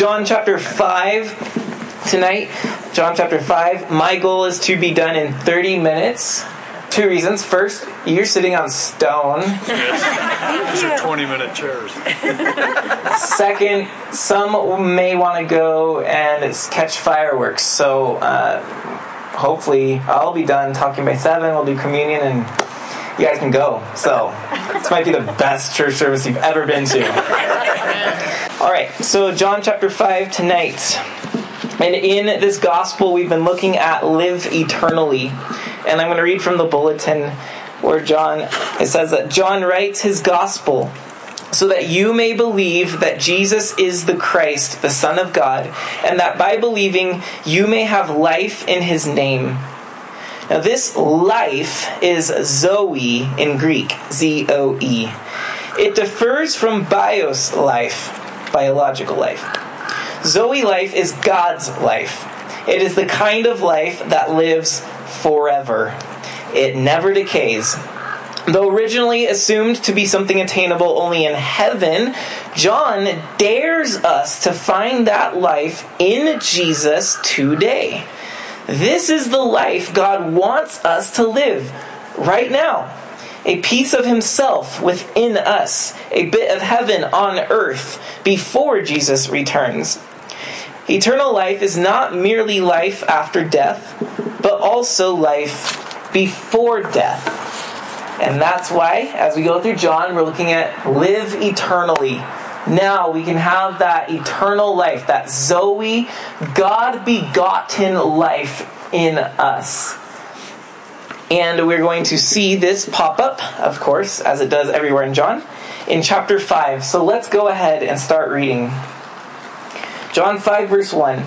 John chapter 5 tonight. John chapter 5. My goal is to be done in 30 minutes. Two reasons. First, you're sitting on stone. Yes. These are 20 minute chairs. Second, some may want to go and catch fireworks. So uh, hopefully, I'll be done talking by 7. We'll do communion and you guys can go. So this might be the best church service you've ever been to. All right, so John chapter 5 tonight. And in this gospel, we've been looking at live eternally. And I'm going to read from the bulletin where John, it says that John writes his gospel so that you may believe that Jesus is the Christ, the Son of God, and that by believing you may have life in his name. Now, this life is Zoe in Greek, Z O E. It differs from bios life, biological life. Zoe life is God's life. It is the kind of life that lives forever. It never decays. Though originally assumed to be something attainable only in heaven, John dares us to find that life in Jesus today. This is the life God wants us to live right now. A piece of Himself within us, a bit of heaven on earth before Jesus returns. Eternal life is not merely life after death, but also life before death. And that's why, as we go through John, we're looking at live eternally now we can have that eternal life, that Zoe, God begotten life in us. And we're going to see this pop up, of course, as it does everywhere in John, in chapter 5. So let's go ahead and start reading. John 5, verse 1.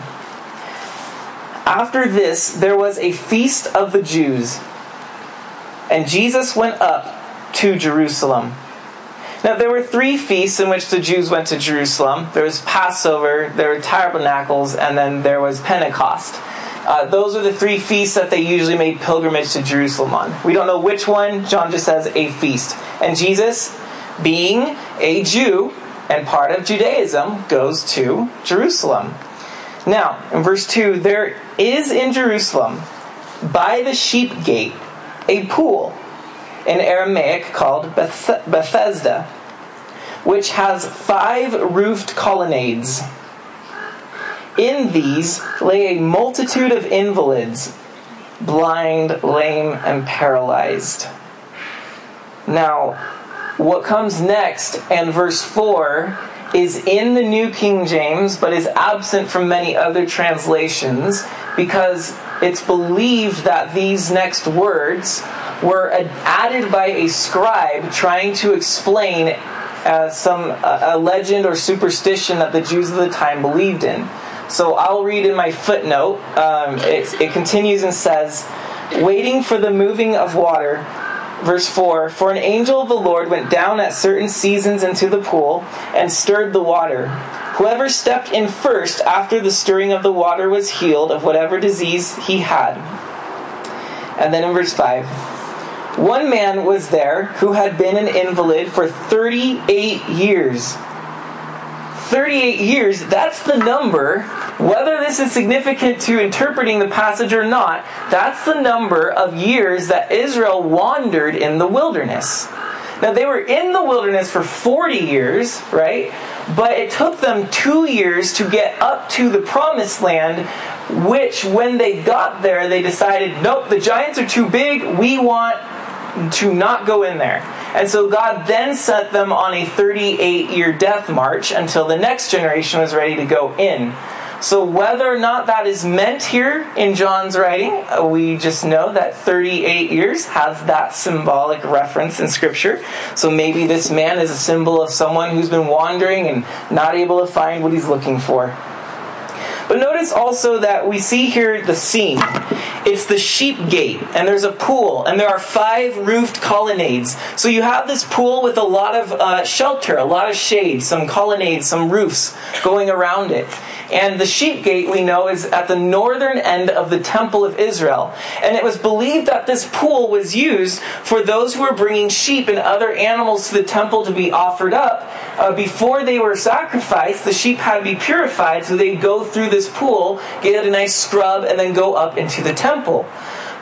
After this, there was a feast of the Jews, and Jesus went up to Jerusalem. Now, there were three feasts in which the Jews went to Jerusalem there was Passover, there were tabernacles, and then there was Pentecost. Uh, those are the three feasts that they usually made pilgrimage to Jerusalem on. We don't know which one, John just says a feast. And Jesus, being a Jew and part of Judaism, goes to Jerusalem. Now, in verse 2, there is in Jerusalem, by the sheep gate, a pool in Aramaic called Beth- Bethesda, which has five roofed colonnades. In these lay a multitude of invalids, blind, lame, and paralyzed. Now, what comes next and verse 4 is in the New King James, but is absent from many other translations because it's believed that these next words were added by a scribe trying to explain uh, some uh, a legend or superstition that the Jews of the time believed in. So I'll read in my footnote. Um, it, it continues and says, "Waiting for the moving of water." Verse 4 For an angel of the Lord went down at certain seasons into the pool and stirred the water. Whoever stepped in first after the stirring of the water was healed of whatever disease he had. And then in verse 5 One man was there who had been an invalid for 38 years. 38 years, that's the number. Whether this is significant to interpreting the passage or not, that's the number of years that Israel wandered in the wilderness. Now, they were in the wilderness for 40 years, right? But it took them two years to get up to the promised land, which, when they got there, they decided, nope, the giants are too big. We want to not go in there. And so God then sent them on a 38 year death march until the next generation was ready to go in. So, whether or not that is meant here in John's writing, uh, we just know that 38 years has that symbolic reference in Scripture. So, maybe this man is a symbol of someone who's been wandering and not able to find what he's looking for. But notice also that we see here the scene. It's the sheep gate, and there's a pool, and there are five roofed colonnades. So you have this pool with a lot of uh, shelter, a lot of shade, some colonnades, some roofs going around it. And the sheep gate, we know, is at the northern end of the Temple of Israel. And it was believed that this pool was used for those who were bringing sheep and other animals to the temple to be offered up. Uh, before they were sacrificed, the sheep had to be purified, so they'd go through this pool, get a nice scrub, and then go up into the temple.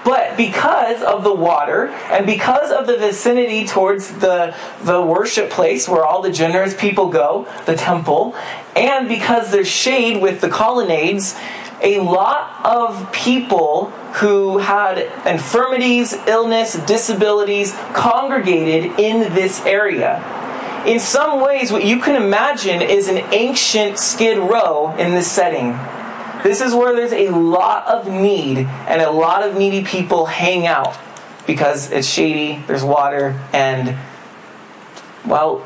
But because of the water and because of the vicinity towards the, the worship place where all the generous people go, the temple, and because there's shade with the colonnades, a lot of people who had infirmities, illness, disabilities congregated in this area. In some ways, what you can imagine is an ancient skid row in this setting. This is where there's a lot of need and a lot of needy people hang out because it's shady, there's water, and well,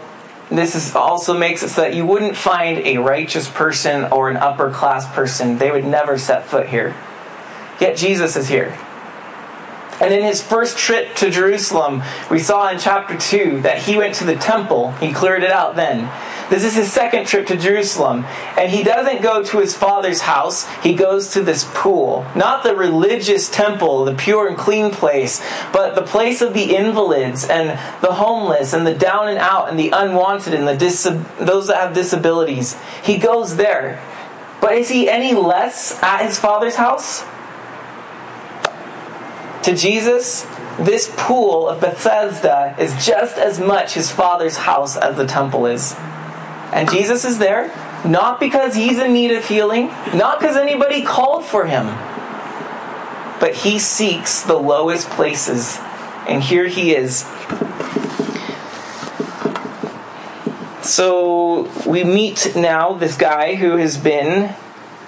this is also makes it so that you wouldn't find a righteous person or an upper class person. They would never set foot here. Yet Jesus is here. And in his first trip to Jerusalem, we saw in chapter 2 that he went to the temple. He cleared it out then. This is his second trip to Jerusalem. And he doesn't go to his father's house, he goes to this pool. Not the religious temple, the pure and clean place, but the place of the invalids and the homeless and the down and out and the unwanted and the dis- those that have disabilities. He goes there. But is he any less at his father's house? To Jesus, this pool of Bethesda is just as much his father's house as the temple is. And Jesus is there, not because he's in need of healing, not because anybody called for him, but he seeks the lowest places. And here he is. So we meet now this guy who has been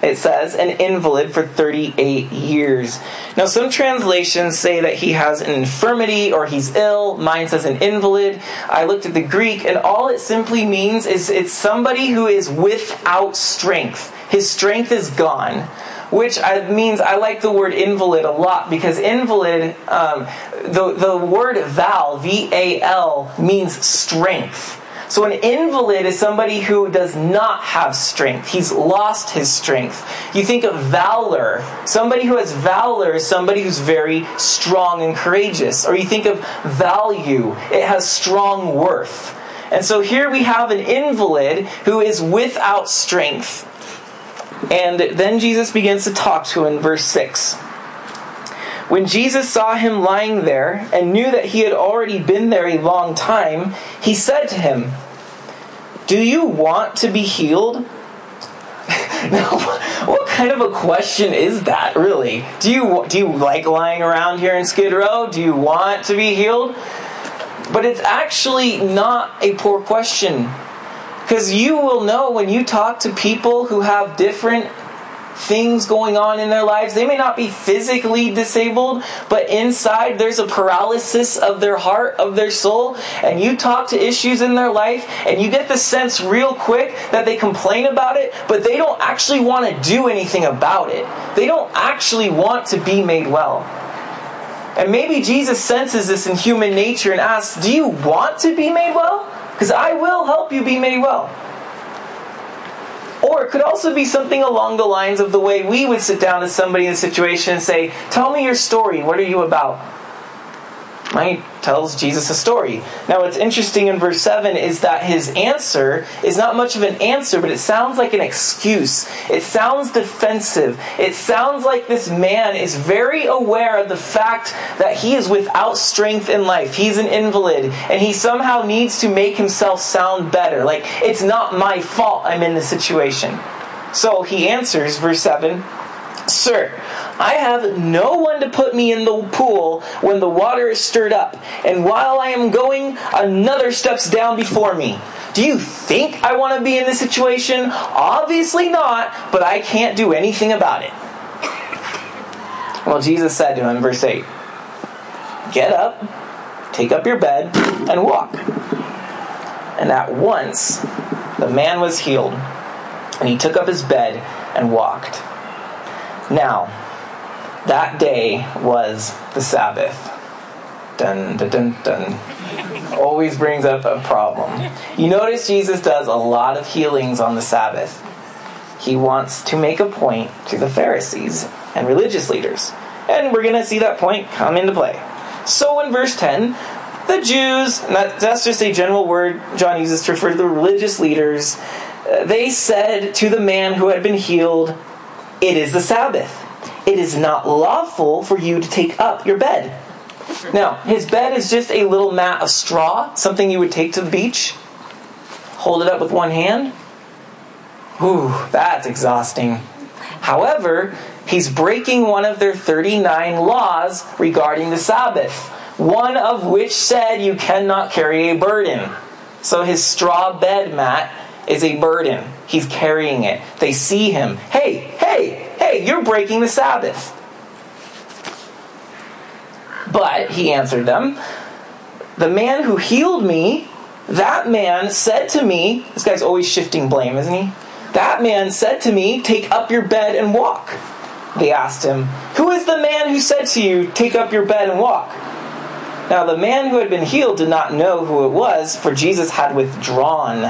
it says, an invalid for 38 years. Now, some translations say that he has an infirmity or he's ill. Mine says an invalid. I looked at the Greek, and all it simply means is it's somebody who is without strength. His strength is gone. Which means I like the word invalid a lot because invalid, um, the, the word val, V A L, means strength. So, an invalid is somebody who does not have strength. He's lost his strength. You think of valor. Somebody who has valor is somebody who's very strong and courageous. Or you think of value, it has strong worth. And so here we have an invalid who is without strength. And then Jesus begins to talk to him in verse 6. When Jesus saw him lying there and knew that he had already been there a long time, he said to him, Do you want to be healed? now, what kind of a question is that, really? Do you, do you like lying around here in Skid Row? Do you want to be healed? But it's actually not a poor question. Because you will know when you talk to people who have different things going on in their lives. They may not be physically disabled, but inside there's a paralysis of their heart, of their soul. And you talk to issues in their life, and you get the sense real quick that they complain about it, but they don't actually want to do anything about it. They don't actually want to be made well. And maybe Jesus senses this in human nature and asks, Do you want to be made well? Because I will help you be made well. Or it could also be something along the lines of the way we would sit down to somebody in a situation and say, Tell me your story. What are you about? Right? Tells Jesus a story. Now, what's interesting in verse 7 is that his answer is not much of an answer, but it sounds like an excuse. It sounds defensive. It sounds like this man is very aware of the fact that he is without strength in life. He's an invalid, and he somehow needs to make himself sound better. Like, it's not my fault I'm in this situation. So he answers, verse 7 Sir, I have no one to put me in the pool when the water is stirred up, and while I am going, another steps down before me. Do you think I want to be in this situation? Obviously not, but I can't do anything about it. Well, Jesus said to him, verse 8, Get up, take up your bed, and walk. And at once the man was healed, and he took up his bed and walked. Now, that day was the Sabbath. Dun, dun, dun, dun. Always brings up a problem. You notice Jesus does a lot of healings on the Sabbath. he wants to make a point to the Pharisees and religious leaders. And we're going to see that point come into play. So in verse 10, the Jews, that's just a general word John uses to refer to the religious leaders, uh, they said to the man who had been healed, It is the Sabbath. It is not lawful for you to take up your bed. Now, his bed is just a little mat of straw, something you would take to the beach, hold it up with one hand. Ooh, that's exhausting. However, he's breaking one of their 39 laws regarding the Sabbath, one of which said you cannot carry a burden. So his straw bed mat is a burden. He's carrying it. They see him. Hey, hey, hey, you're breaking the Sabbath. But, he answered them, the man who healed me, that man said to me, this guy's always shifting blame, isn't he? That man said to me, Take up your bed and walk. They asked him, Who is the man who said to you, Take up your bed and walk? Now the man who had been healed did not know who it was, for Jesus had withdrawn,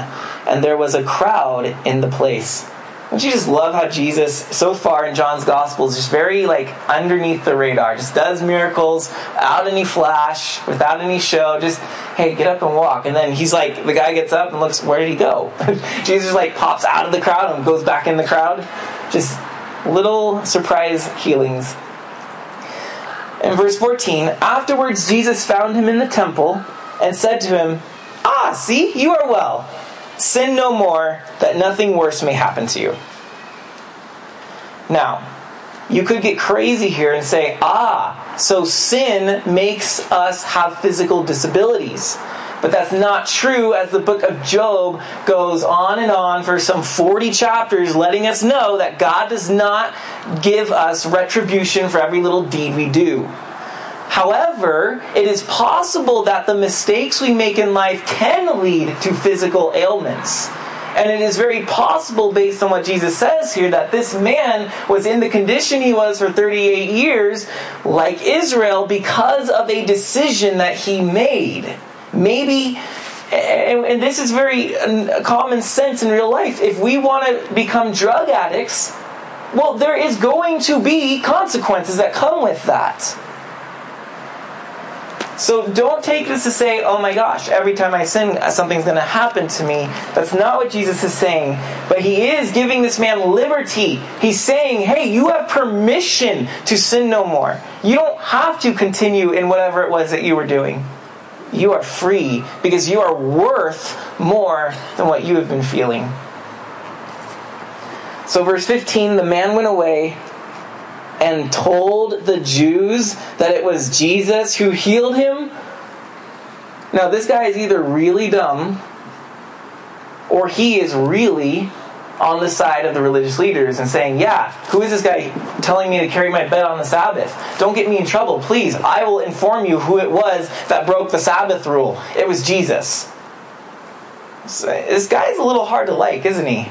and there was a crowd in the place. Don't you just love how Jesus, so far in John's Gospel, is just very like underneath the radar, just does miracles without any flash, without any show, just hey, get up and walk. And then he's like, the guy gets up and looks, where did he go? Jesus like pops out of the crowd and goes back in the crowd. Just little surprise healings. In verse 14, afterwards Jesus found him in the temple and said to him, Ah, see, you are well Sin no more, that nothing worse may happen to you. Now, you could get crazy here and say, ah, so sin makes us have physical disabilities. But that's not true, as the book of Job goes on and on for some 40 chapters, letting us know that God does not give us retribution for every little deed we do. However, it is possible that the mistakes we make in life can lead to physical ailments. And it is very possible, based on what Jesus says here, that this man was in the condition he was for 38 years, like Israel, because of a decision that he made. Maybe, and this is very uh, common sense in real life, if we want to become drug addicts, well, there is going to be consequences that come with that. So don't take this to say, oh my gosh, every time I sin, something's going to happen to me. That's not what Jesus is saying. But he is giving this man liberty. He's saying, hey, you have permission to sin no more. You don't have to continue in whatever it was that you were doing. You are free because you are worth more than what you have been feeling. So, verse 15 the man went away and told the Jews that it was Jesus who healed him? Now, this guy is either really dumb or he is really on the side of the religious leaders and saying, Yeah, who is this guy telling me to carry my bed on the Sabbath? Don't get me in trouble, please. I will inform you who it was that broke the Sabbath rule. It was Jesus. This guy's a little hard to like, isn't he?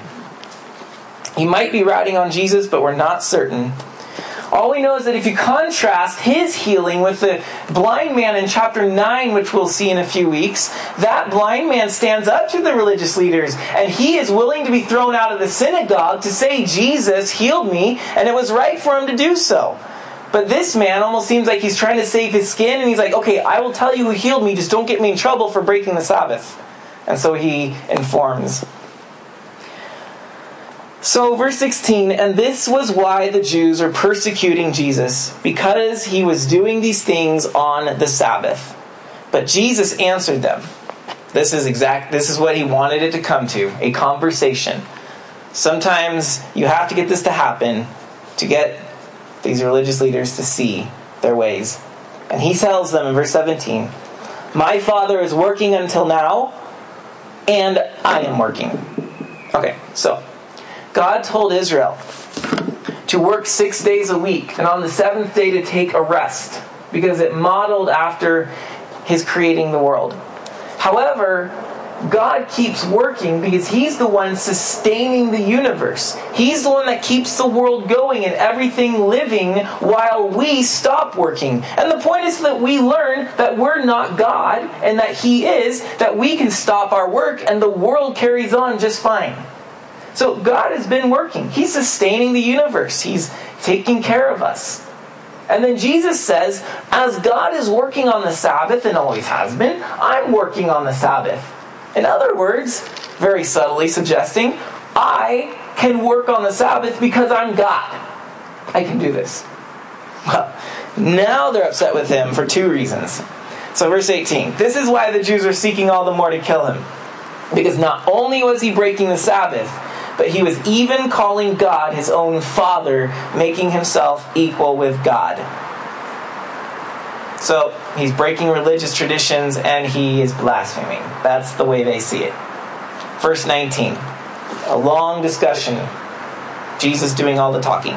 He might be riding on Jesus, but we're not certain. All we know is that if you contrast his healing with the blind man in chapter 9, which we'll see in a few weeks, that blind man stands up to the religious leaders and he is willing to be thrown out of the synagogue to say, Jesus healed me, and it was right for him to do so. But this man almost seems like he's trying to save his skin, and he's like, okay, I will tell you who healed me, just don't get me in trouble for breaking the Sabbath. And so he informs. So, verse 16, and this was why the Jews are persecuting Jesus, because he was doing these things on the Sabbath. But Jesus answered them. This is exact this is what he wanted it to come to, a conversation. Sometimes you have to get this to happen to get these religious leaders to see their ways. And he tells them in verse 17, "My Father is working until now, and I am working." Okay, so God told Israel to work six days a week and on the seventh day to take a rest because it modeled after his creating the world. However, God keeps working because He's the one sustaining the universe. He's the one that keeps the world going and everything living while we stop working. And the point is that we learn that we're not God and that He is, that we can stop our work and the world carries on just fine. So God has been working. He's sustaining the universe. He's taking care of us. And then Jesus says, as God is working on the Sabbath and always has been, I'm working on the Sabbath. In other words, very subtly suggesting, I can work on the Sabbath because I'm God. I can do this. Well, now they're upset with him for two reasons. So, verse 18 this is why the Jews are seeking all the more to kill him. Because not only was he breaking the Sabbath, but he was even calling God his own Father, making himself equal with God. So he's breaking religious traditions and he is blaspheming. That's the way they see it. Verse 19, a long discussion. Jesus doing all the talking.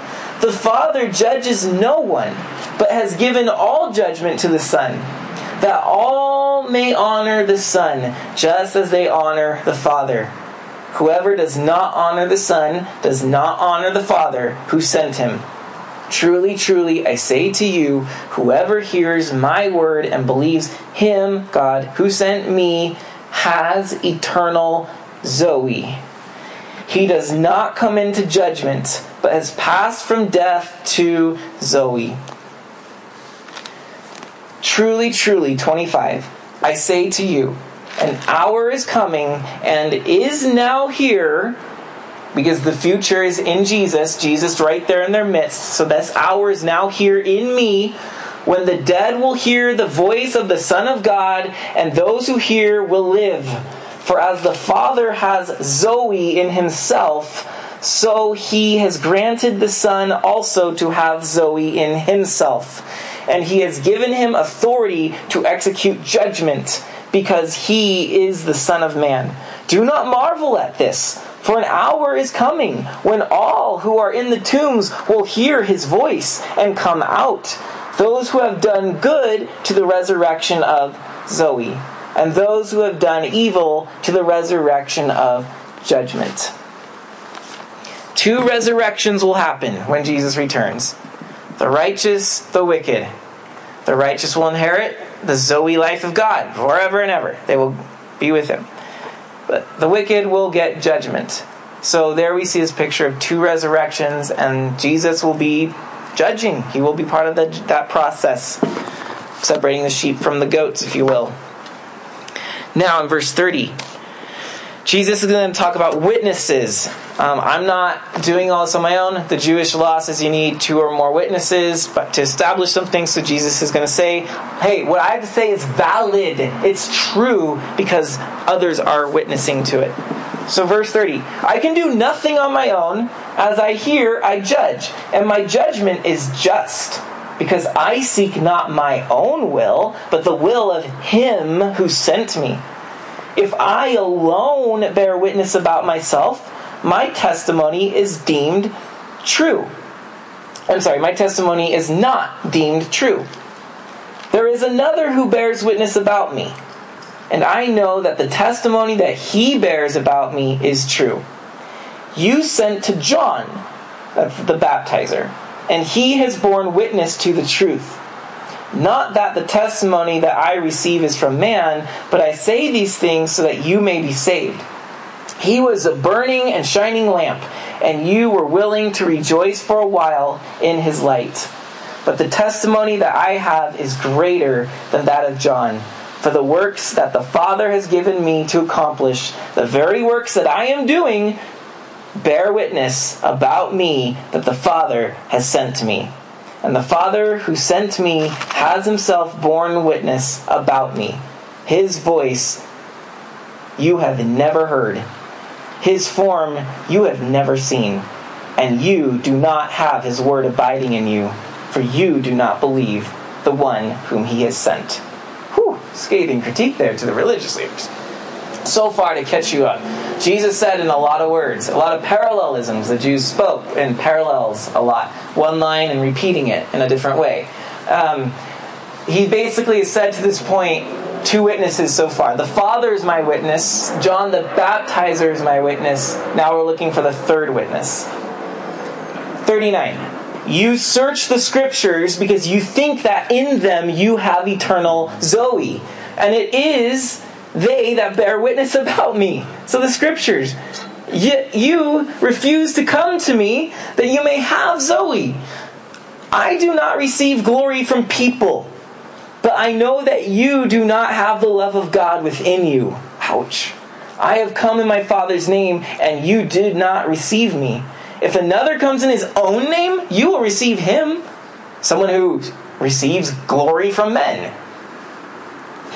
The Father judges no one, but has given all judgment to the Son, that all may honor the Son, just as they honor the Father. Whoever does not honor the Son does not honor the Father who sent him. Truly, truly, I say to you, whoever hears my word and believes him, God, who sent me, has eternal Zoe. He does not come into judgment but has passed from death to Zoe. Truly, truly, 25, I say to you, an hour is coming and is now here because the future is in Jesus, Jesus right there in their midst. So this hour is now here in me when the dead will hear the voice of the Son of God, and those who hear will live. For as the Father has Zoe in himself, so he has granted the Son also to have Zoe in himself. And he has given him authority to execute judgment, because he is the Son of Man. Do not marvel at this, for an hour is coming when all who are in the tombs will hear his voice and come out. Those who have done good to the resurrection of Zoe, and those who have done evil to the resurrection of judgment. Two resurrections will happen when Jesus returns the righteous, the wicked. The righteous will inherit the Zoe life of God forever and ever. They will be with him. But the wicked will get judgment. So there we see this picture of two resurrections, and Jesus will be judging. He will be part of the, that process, separating the sheep from the goats, if you will. Now, in verse 30, Jesus is going to talk about witnesses. Um, I'm not doing all this on my own. The Jewish law says you need two or more witnesses but to establish something. So Jesus is going to say, hey, what I have to say is valid. It's true because others are witnessing to it. So, verse 30 I can do nothing on my own. As I hear, I judge, and my judgment is just. Because I seek not my own will, but the will of Him who sent me. If I alone bear witness about myself, my testimony is deemed true. I'm sorry, my testimony is not deemed true. There is another who bears witness about me, and I know that the testimony that he bears about me is true. You sent to John, uh, the baptizer, and he has borne witness to the truth. Not that the testimony that I receive is from man, but I say these things so that you may be saved. He was a burning and shining lamp, and you were willing to rejoice for a while in his light. But the testimony that I have is greater than that of John. For the works that the Father has given me to accomplish, the very works that I am doing, bear witness about me that the Father has sent me. And the Father who sent me has himself borne witness about me. His voice you have never heard. His form you have never seen. And you do not have his word abiding in you, for you do not believe the one whom he has sent. Whew, scathing critique there to the religious leaders. So far to catch you up. Jesus said in a lot of words, a lot of parallelisms. The Jews spoke in parallels a lot, one line and repeating it in a different way. Um, he basically said to this point two witnesses so far. The Father is my witness, John the Baptizer is my witness. Now we're looking for the third witness. 39. You search the scriptures because you think that in them you have eternal Zoe. And it is they that bear witness about me. So the scriptures. Yet you refuse to come to me that you may have Zoe. I do not receive glory from people, but I know that you do not have the love of God within you. Ouch. I have come in my Father's name, and you did not receive me. If another comes in his own name, you will receive him. Someone who receives glory from men.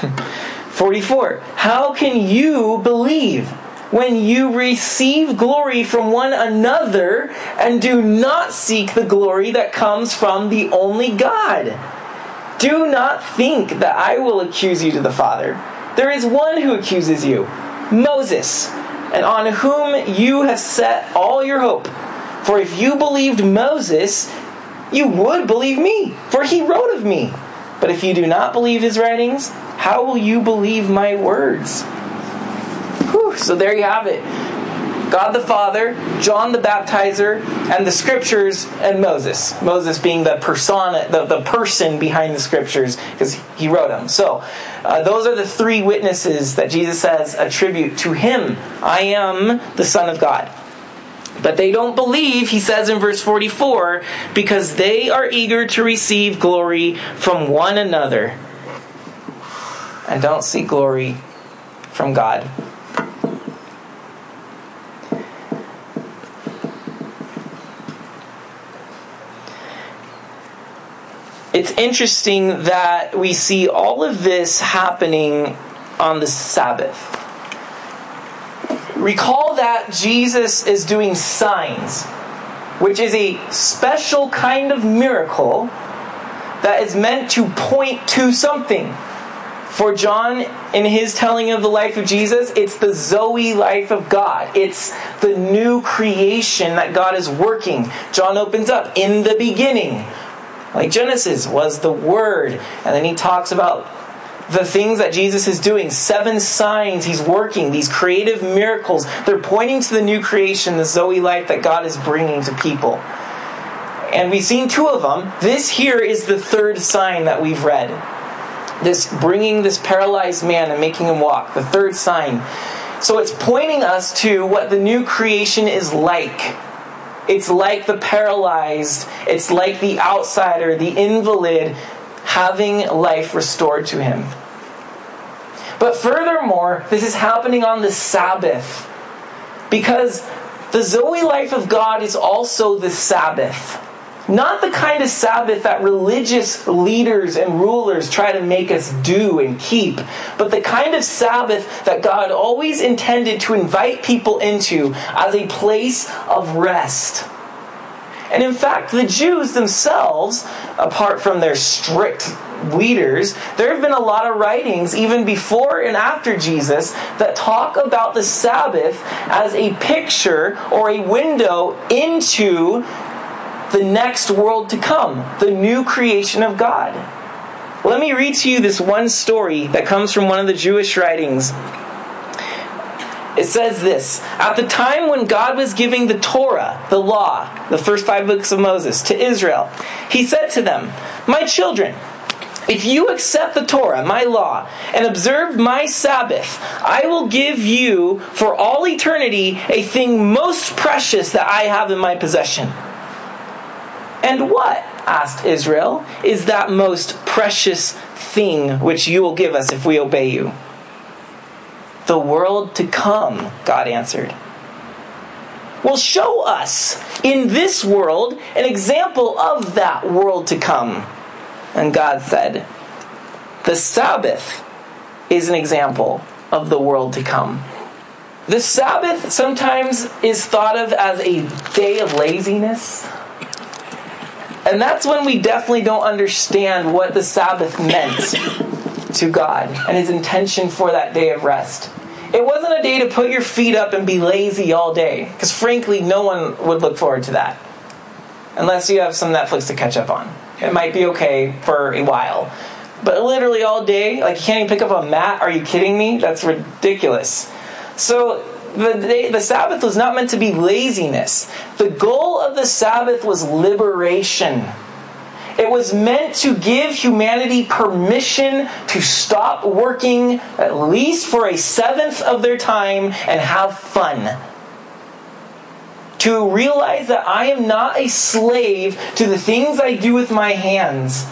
44. How can you believe when you receive glory from one another and do not seek the glory that comes from the only God? Do not think that I will accuse you to the Father. There is one who accuses you, Moses, and on whom you have set all your hope. For if you believed Moses, you would believe me, for he wrote of me. But if you do not believe his writings, how will you believe my words? Whew, so there you have it. God the Father, John the Baptizer, and the Scriptures, and Moses. Moses being the persona, the, the person behind the Scriptures, because he wrote them. So, uh, those are the three witnesses that Jesus says attribute to him. I am the Son of God. But they don't believe, he says in verse 44, because they are eager to receive glory from one another and don't seek glory from God. It's interesting that we see all of this happening on the Sabbath. Recall that Jesus is doing signs, which is a special kind of miracle that is meant to point to something. For John, in his telling of the life of Jesus, it's the Zoe life of God. It's the new creation that God is working. John opens up, in the beginning, like Genesis, was the Word. And then he talks about the things that Jesus is doing, seven signs he's working, these creative miracles. They're pointing to the new creation, the Zoe life that God is bringing to people. And we've seen two of them. This here is the third sign that we've read this bringing this paralyzed man and making him walk, the third sign. So it's pointing us to what the new creation is like. It's like the paralyzed, it's like the outsider, the invalid, having life restored to him. But furthermore, this is happening on the Sabbath because the Zoe life of God is also the Sabbath. Not the kind of Sabbath that religious leaders and rulers try to make us do and keep, but the kind of Sabbath that God always intended to invite people into as a place of rest. And in fact, the Jews themselves, apart from their strict leaders, there have been a lot of writings, even before and after Jesus, that talk about the Sabbath as a picture or a window into the next world to come, the new creation of God. Let me read to you this one story that comes from one of the Jewish writings. It says this At the time when God was giving the Torah, the law, the first five books of Moses, to Israel, he said to them, My children, if you accept the Torah, my law, and observe my Sabbath, I will give you for all eternity a thing most precious that I have in my possession. And what, asked Israel, is that most precious thing which you will give us if we obey you? The world to come, God answered. Well, show us in this world an example of that world to come. And God said, The Sabbath is an example of the world to come. The Sabbath sometimes is thought of as a day of laziness, and that's when we definitely don't understand what the Sabbath meant to God and his intention for that day of rest. It wasn't a day to put your feet up and be lazy all day, because frankly, no one would look forward to that. Unless you have some Netflix to catch up on. It might be okay for a while. But literally all day, like you can't even pick up a mat. Are you kidding me? That's ridiculous. So the, day, the Sabbath was not meant to be laziness. The goal of the Sabbath was liberation. It was meant to give humanity permission to stop working at least for a seventh of their time and have fun. To realize that I am not a slave to the things I do with my hands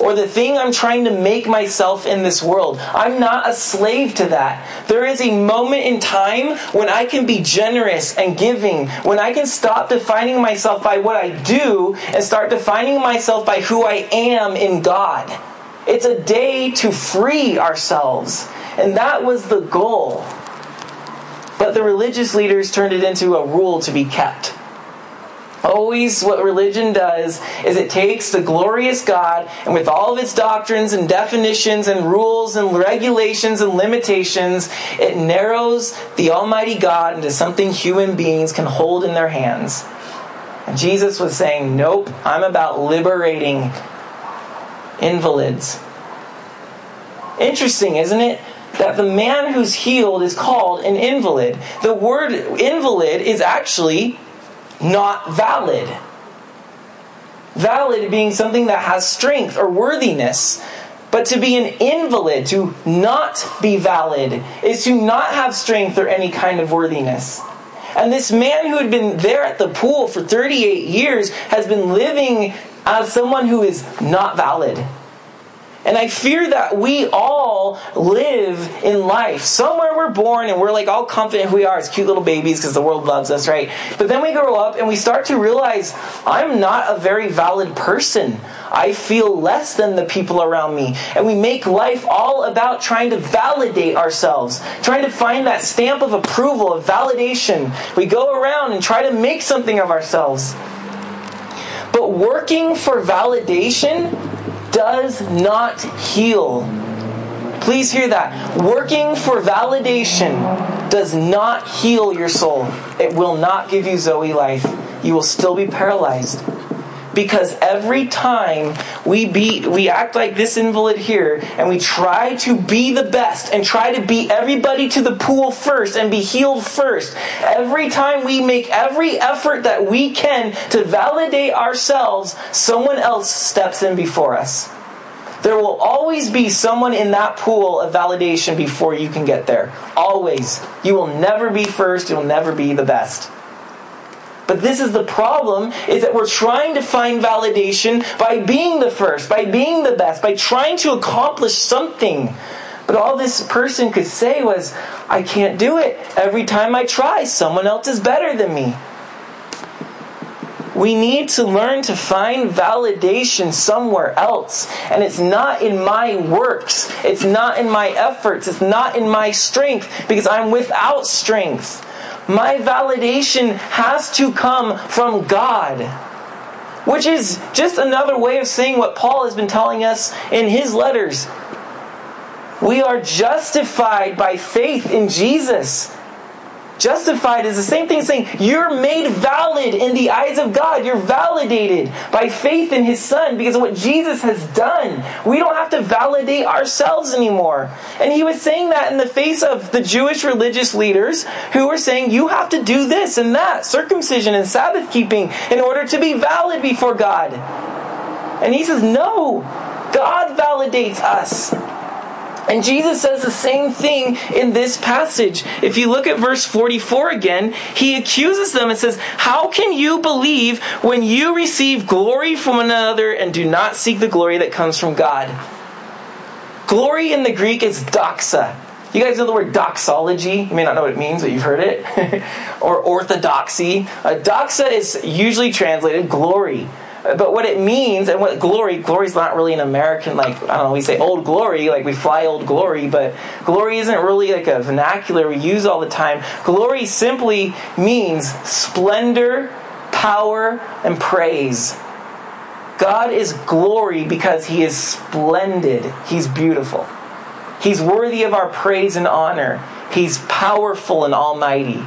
or the thing I'm trying to make myself in this world. I'm not a slave to that. There is a moment in time when I can be generous and giving, when I can stop defining myself by what I do and start defining myself by who I am in God. It's a day to free ourselves. And that was the goal. But the religious leaders turned it into a rule to be kept. Always, what religion does is it takes the glorious God and with all of its doctrines and definitions and rules and regulations and limitations, it narrows the Almighty God into something human beings can hold in their hands. And Jesus was saying, Nope, I'm about liberating invalids. Interesting, isn't it? That the man who's healed is called an invalid. The word invalid is actually not valid. Valid being something that has strength or worthiness. But to be an invalid, to not be valid, is to not have strength or any kind of worthiness. And this man who had been there at the pool for 38 years has been living as someone who is not valid. And I fear that we all live in life. Somewhere we're born and we're like all confident who we are as cute little babies because the world loves us, right? But then we grow up and we start to realize I'm not a very valid person. I feel less than the people around me. And we make life all about trying to validate ourselves, trying to find that stamp of approval, of validation. We go around and try to make something of ourselves. But working for validation does not heal. Please hear that. Working for validation does not heal your soul. It will not give you Zoe life. You will still be paralyzed because every time we be we act like this invalid here and we try to be the best and try to beat everybody to the pool first and be healed first every time we make every effort that we can to validate ourselves someone else steps in before us there will always be someone in that pool of validation before you can get there. Always. You will never be first, you'll never be the best. But this is the problem is that we're trying to find validation by being the first, by being the best, by trying to accomplish something. But all this person could say was, I can't do it. Every time I try, someone else is better than me. We need to learn to find validation somewhere else. And it's not in my works, it's not in my efforts, it's not in my strength, because I'm without strength. My validation has to come from God. Which is just another way of saying what Paul has been telling us in his letters. We are justified by faith in Jesus. Justified is the same thing saying you're made valid in the eyes of God. You're validated by faith in His Son because of what Jesus has done. We don't have to validate ourselves anymore. And He was saying that in the face of the Jewish religious leaders who were saying you have to do this and that, circumcision and Sabbath keeping, in order to be valid before God. And He says, no, God validates us. And Jesus says the same thing in this passage. If you look at verse 44 again, he accuses them and says, How can you believe when you receive glory from another and do not seek the glory that comes from God? Glory in the Greek is doxa. You guys know the word doxology? You may not know what it means, but you've heard it. or orthodoxy. Uh, doxa is usually translated glory. But what it means and what glory, glory is not really an American, like, I don't know, we say old glory, like we fly old glory, but glory isn't really like a vernacular we use all the time. Glory simply means splendor, power, and praise. God is glory because He is splendid, He's beautiful. He's worthy of our praise and honor. He's powerful and almighty.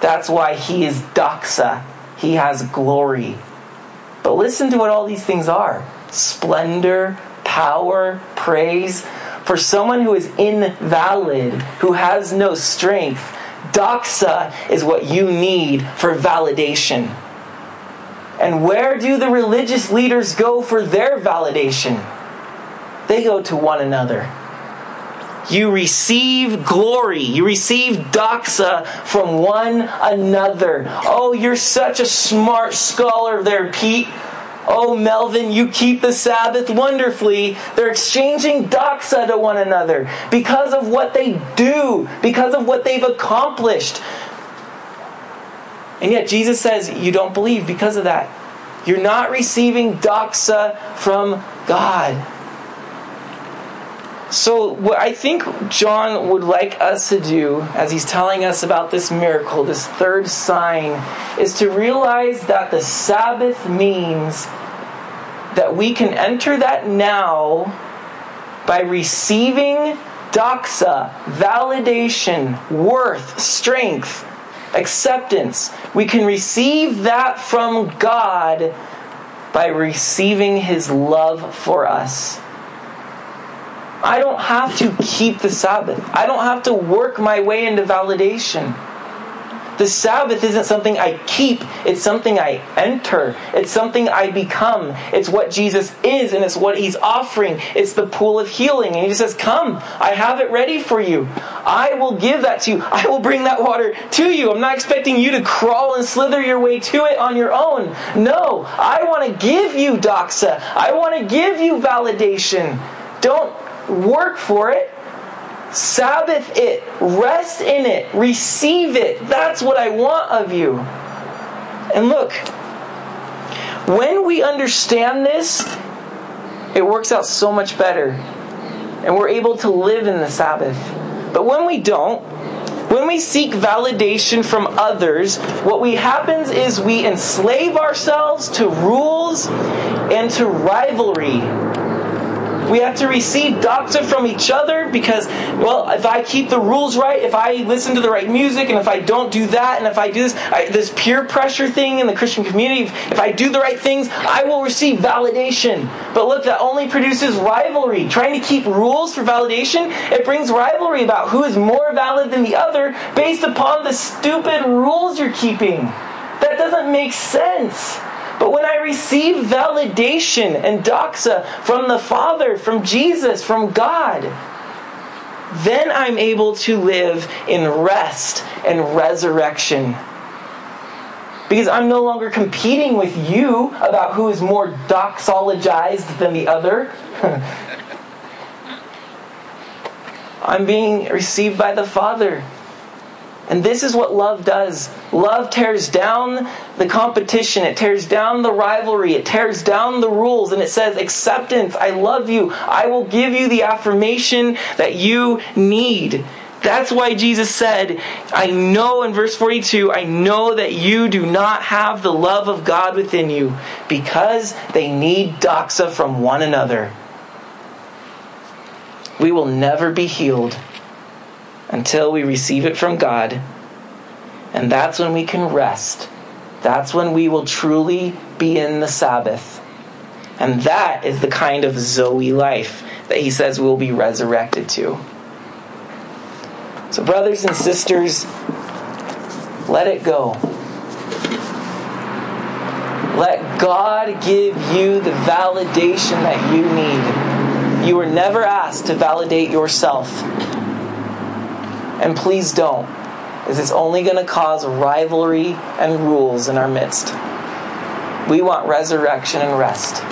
That's why he is doxa. He has glory. But listen to what all these things are splendor, power, praise. For someone who is invalid, who has no strength, doxa is what you need for validation. And where do the religious leaders go for their validation? They go to one another. You receive glory. You receive doxa from one another. Oh, you're such a smart scholar there, Pete. Oh, Melvin, you keep the Sabbath wonderfully. They're exchanging doxa to one another because of what they do, because of what they've accomplished. And yet Jesus says, You don't believe because of that. You're not receiving doxa from God. So, what I think John would like us to do, as he's telling us about this miracle, this third sign, is to realize that the Sabbath means that we can enter that now by receiving doxa, validation, worth, strength, acceptance. We can receive that from God by receiving His love for us. I don't have to keep the Sabbath. I don't have to work my way into validation. The Sabbath isn't something I keep, it's something I enter. It's something I become. It's what Jesus is and it's what he's offering. It's the pool of healing. And he says, Come, I have it ready for you. I will give that to you. I will bring that water to you. I'm not expecting you to crawl and slither your way to it on your own. No, I want to give you doxa. I want to give you validation. Don't work for it. Sabbath it, rest in it, receive it. That's what I want of you. And look, when we understand this, it works out so much better. And we're able to live in the Sabbath. But when we don't, when we seek validation from others, what we happens is we enslave ourselves to rules and to rivalry we have to receive doxa from each other because, well, if I keep the rules right, if I listen to the right music, and if I don't do that, and if I do this, I, this peer pressure thing in the Christian community, if, if I do the right things, I will receive validation. But look, that only produces rivalry. Trying to keep rules for validation, it brings rivalry about who is more valid than the other based upon the stupid rules you're keeping. That doesn't make sense. But when I receive validation and doxa from the Father, from Jesus, from God, then I'm able to live in rest and resurrection. Because I'm no longer competing with you about who is more doxologized than the other. I'm being received by the Father. And this is what love does. Love tears down the competition, it tears down the rivalry, it tears down the rules, and it says, Acceptance, I love you. I will give you the affirmation that you need. That's why Jesus said, I know in verse 42, I know that you do not have the love of God within you because they need doxa from one another. We will never be healed until we receive it from God. And that's when we can rest. That's when we will truly be in the Sabbath. And that is the kind of Zoe life that he says we'll be resurrected to. So, brothers and sisters, let it go. Let God give you the validation that you need. You were never asked to validate yourself. And please don't, as it's only going to cause rivalry and rules in our midst. We want resurrection and rest.